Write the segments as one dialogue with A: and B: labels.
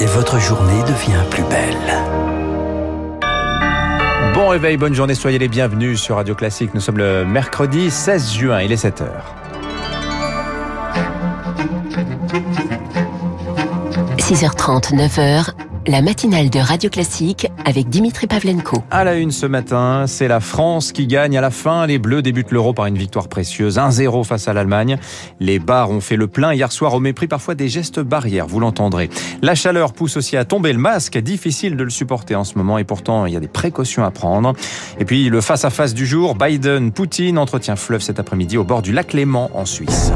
A: et votre journée devient plus belle.
B: Bon réveil, bonne journée, soyez les bienvenus sur Radio Classique. Nous sommes le mercredi 16 juin, il est 7h.
C: – 6h30, 9h, la matinale de Radio Classique avec Dimitri Pavlenko.
B: À la une ce matin, c'est la France qui gagne à la fin. Les Bleus débutent l'Euro par une victoire précieuse, 1-0 face à l'Allemagne. Les bars ont fait le plein hier soir au mépris parfois des gestes barrières, vous l'entendrez. La chaleur pousse aussi à tomber le masque, difficile de le supporter en ce moment et pourtant il y a des précautions à prendre. Et puis le face-à-face du jour, Biden-Poutine, entretien fleuve cet après-midi au bord du lac Léman en Suisse.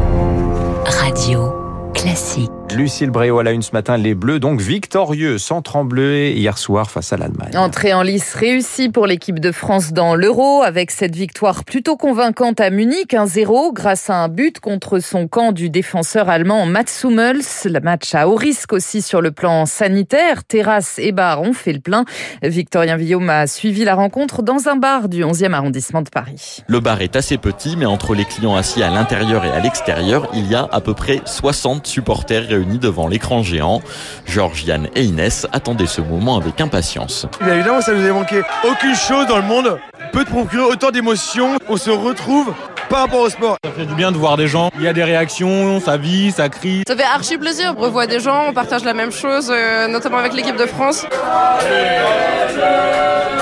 C: Radio classique.
B: Lucille Bréau à la une ce matin, les Bleus donc victorieux sans trembler hier soir face à l'Allemagne.
D: Entrée en lice réussie pour l'équipe de France dans l'Euro avec cette victoire plutôt convaincante à Munich, 1-0 grâce à un but contre son camp du défenseur allemand Mats Hummels. Le match à haut risque aussi sur le plan sanitaire. Terrasse et bar ont fait le plein. Victorien Villaume a suivi la rencontre dans un bar du 11e arrondissement de Paris.
E: Le bar est assez petit mais entre les clients assis à l'intérieur et à l'extérieur, il y a à peu près 60 supporters réunis devant l'écran géant. Georges, Yann et Inès attendaient ce moment avec impatience.
F: Bien évidemment, ça nous a manqué. Aucune chose dans le monde peut te procurer autant d'émotions. On se retrouve par rapport au sport.
G: Ça fait du bien de voir des gens. Il y a des réactions, ça vit, ça crie.
H: Ça fait archi plaisir. On revoit des gens, on partage la même chose, euh, notamment avec l'équipe de France.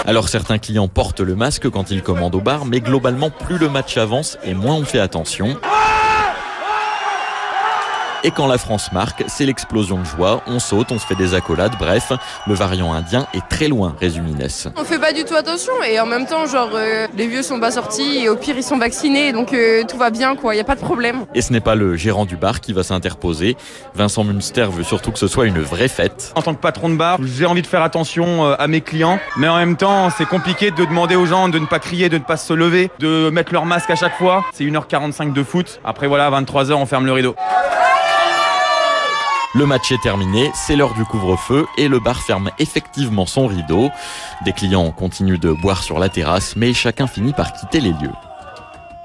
E: Alors certains clients portent le masque quand ils commandent au bar, mais globalement, plus le match avance et moins on fait attention. Et quand la France marque, c'est l'explosion de joie. On saute, on se fait des accolades. Bref, le variant indien est très loin, résume Inès.
H: On fait pas du tout attention et en même temps, genre, euh, les vieux sont pas sortis et au pire, ils sont vaccinés. Donc euh, tout va bien, quoi. Il y a pas de problème.
E: Et ce n'est pas le gérant du bar qui va s'interposer. Vincent Munster veut surtout que ce soit une vraie fête.
I: En tant que patron de bar, j'ai envie de faire attention euh, à mes clients. Mais en même temps, c'est compliqué de demander aux gens de ne pas crier, de ne pas se lever, de mettre leur masque à chaque fois. C'est 1h45 de foot. Après, voilà, à 23h, on ferme le rideau.
E: Le match est terminé, c'est l'heure du couvre-feu et le bar ferme effectivement son rideau. Des clients continuent de boire sur la terrasse, mais chacun finit par quitter les lieux.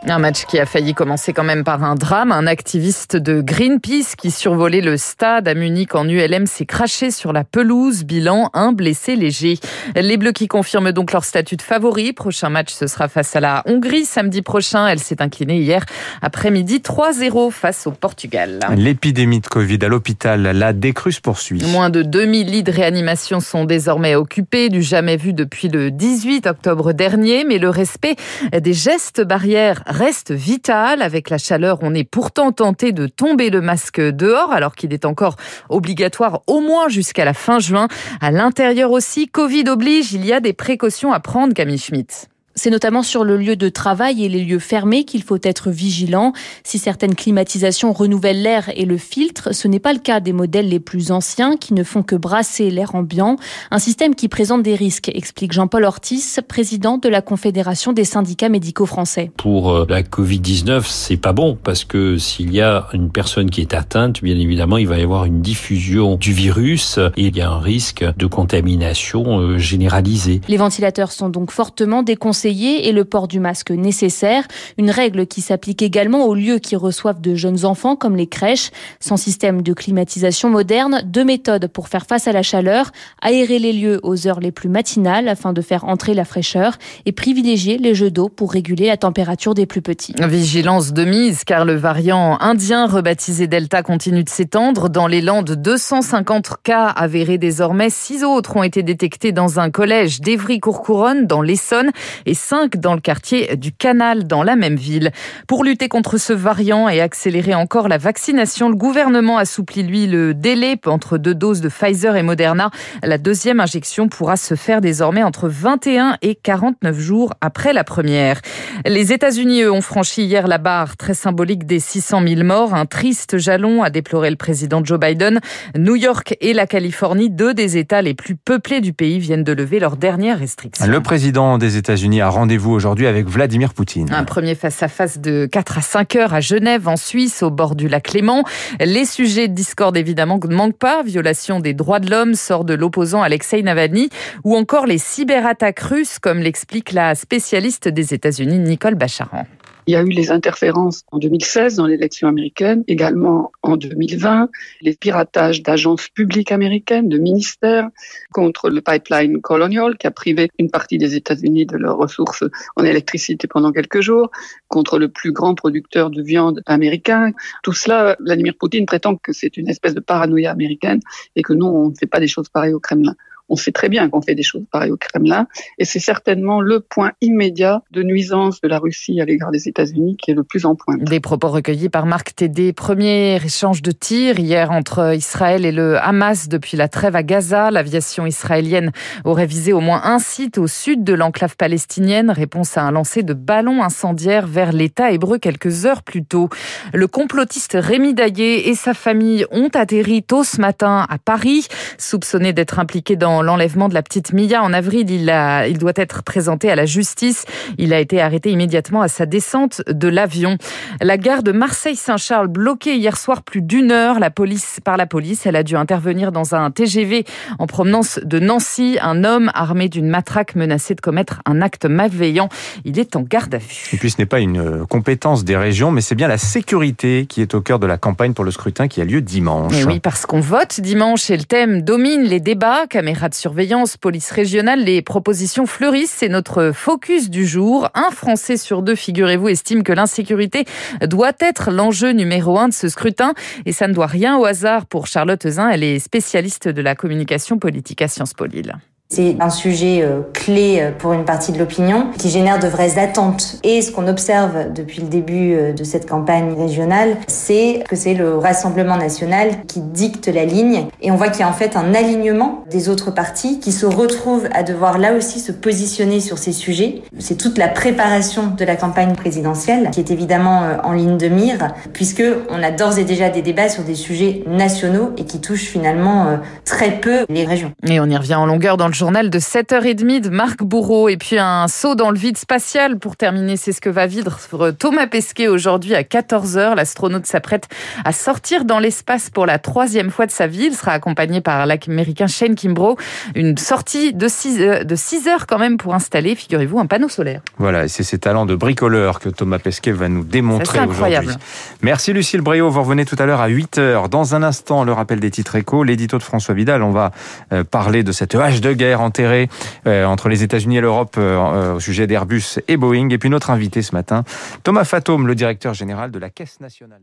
D: Un match qui a failli commencer quand même par un drame. Un activiste de Greenpeace qui survolait le stade à Munich en ULM s'est craché sur la pelouse. Bilan, un blessé léger. Les Bleus qui confirment donc leur statut de favori. Prochain match, ce sera face à la Hongrie samedi prochain. Elle s'est inclinée hier après-midi 3-0 face au Portugal.
B: L'épidémie de Covid à l'hôpital, la décrue se poursuit.
D: Moins de 2000 lits de réanimation sont désormais occupés, du jamais vu depuis le 18 octobre dernier. Mais le respect des gestes barrières reste vital. Avec la chaleur, on est pourtant tenté de tomber le masque dehors, alors qu'il est encore obligatoire au moins jusqu'à la fin juin. À l'intérieur aussi, Covid oblige, il y a des précautions à prendre, Camille Schmitt.
J: C'est notamment sur le lieu de travail et les lieux fermés qu'il faut être vigilant. Si certaines climatisations renouvellent l'air et le filtre, ce n'est pas le cas des modèles les plus anciens qui ne font que brasser l'air ambiant. Un système qui présente des risques, explique Jean-Paul Ortiz, président de la Confédération des syndicats médicaux français.
K: Pour euh, la Covid-19, c'est pas bon parce que s'il y a une personne qui est atteinte, bien évidemment, il va y avoir une diffusion du virus et il y a un risque de contamination euh, généralisée.
J: Les ventilateurs sont donc fortement déconseillés et le port du masque nécessaire. Une règle qui s'applique également aux lieux qui reçoivent de jeunes enfants comme les crèches. Sans système de climatisation moderne, deux méthodes pour faire face à la chaleur. Aérer les lieux aux heures les plus matinales afin de faire entrer la fraîcheur et privilégier les jeux d'eau pour réguler la température des plus petits.
D: Vigilance de mise car le variant indien rebaptisé Delta continue de s'étendre. Dans les Landes, 250 cas avérés désormais. Six autres ont été détectés dans un collège d'Evry-Courcouronne dans l'Essonne et 5 dans le quartier du Canal dans la même ville. Pour lutter contre ce variant et accélérer encore la vaccination, le gouvernement assouplit lui le délai entre deux doses de Pfizer et Moderna. La deuxième injection pourra se faire désormais entre 21 et 49 jours après la première. Les États-Unis, eux, ont franchi hier la barre très symbolique des 600 000 morts. Un triste jalon, a déploré le président Joe Biden. New York et la Californie, deux des États les plus peuplés du pays, viennent de lever leurs dernières restrictions.
B: Le président des États-Unis a rendez-vous aujourd'hui avec Vladimir Poutine.
D: Un premier face-à-face de 4 à 5 heures à Genève, en Suisse, au bord du lac Léman. Les sujets de discorde, évidemment, ne manquent pas. Violation des droits de l'homme, sort de l'opposant Alexei Navalny, ou encore les cyberattaques russes, comme l'explique la spécialiste des États-Unis, Nicole Bacharan.
L: Il y a eu les interférences en 2016 dans l'élection américaine, également en 2020, les piratages d'agences publiques américaines, de ministères, contre le pipeline Colonial qui a privé une partie des États-Unis de leurs ressources en électricité pendant quelques jours, contre le plus grand producteur de viande américain. Tout cela, Vladimir Poutine prétend que c'est une espèce de paranoïa américaine et que nous, on ne fait pas des choses pareilles au Kremlin. On sait très bien qu'on fait des choses pareilles au Kremlin, et c'est certainement le point immédiat de nuisance de la Russie à l'égard des États-Unis qui est le plus en pointe.
D: Des propos recueillis par Marc Tédé. Premier échange de tirs hier entre Israël et le Hamas depuis la trêve à Gaza. L'aviation israélienne aurait visé au moins un site au sud de l'enclave palestinienne. Réponse à un lancer de ballons incendiaires vers l'État hébreu quelques heures plus tôt. Le complotiste Rémi Daillé et sa famille ont atterri tôt ce matin à Paris, soupçonné d'être impliqué dans l'enlèvement de la petite Mia en avril. Il, a, il doit être présenté à la justice. Il a été arrêté immédiatement à sa descente de l'avion. La gare de Marseille-Saint-Charles bloquée hier soir plus d'une heure la police, par la police. Elle a dû intervenir dans un TGV en provenance de Nancy. Un homme armé d'une matraque menacé de commettre un acte malveillant. Il est en garde à vue.
B: Et puis ce n'est pas une compétence des régions, mais c'est bien la sécurité qui est au cœur de la campagne pour le scrutin qui a lieu dimanche.
D: Et oui, parce qu'on vote dimanche et le thème domine les débats. Caméra de surveillance, police régionale, les propositions fleurissent. C'est notre focus du jour. Un Français sur deux, figurez-vous, estime que l'insécurité doit être l'enjeu numéro un de ce scrutin. Et ça ne doit rien au hasard pour Charlotte Zin. Elle est spécialiste de la communication politique à Sciences Po Lille.
M: C'est un sujet euh, clé euh, pour une partie de l'opinion qui génère de vraies attentes. Et ce qu'on observe depuis le début euh, de cette campagne régionale, c'est que c'est le Rassemblement national qui dicte la ligne. Et on voit qu'il y a en fait un alignement des autres partis qui se retrouvent à devoir là aussi se positionner sur ces sujets. C'est toute la préparation de la campagne présidentielle qui est évidemment en ligne de mire, puisque on a d'ores et déjà des débats sur des sujets nationaux et qui touchent finalement très peu les régions.
D: Et on y revient en longueur dans le journal de 7h30 de Marc Bourreau. Et puis un saut dans le vide spatial pour terminer. C'est ce que va vivre Thomas Pesquet aujourd'hui à 14h. L'astronaute s'apprête à sortir dans l'espace pour la troisième fois de sa vie. Il sera accompagné par l'américain Shane Kimbrough. Une sortie de 6, heures, de 6 heures quand même pour installer, figurez-vous, un panneau solaire.
B: Voilà, c'est ses talents de bricoleur que Thomas Pesquet va nous démontrer aujourd'hui. Merci Lucille Bréau. Vous revenez tout à l'heure à 8h. Dans un instant, le rappel des titres échos, l'édito de François Vidal. On va euh, parler de cette hache de guerre enterré euh, entre les États-Unis et l'Europe euh, euh, au sujet d'Airbus et Boeing. Et puis notre invité ce matin, Thomas Fatome, le directeur général de la Caisse nationale.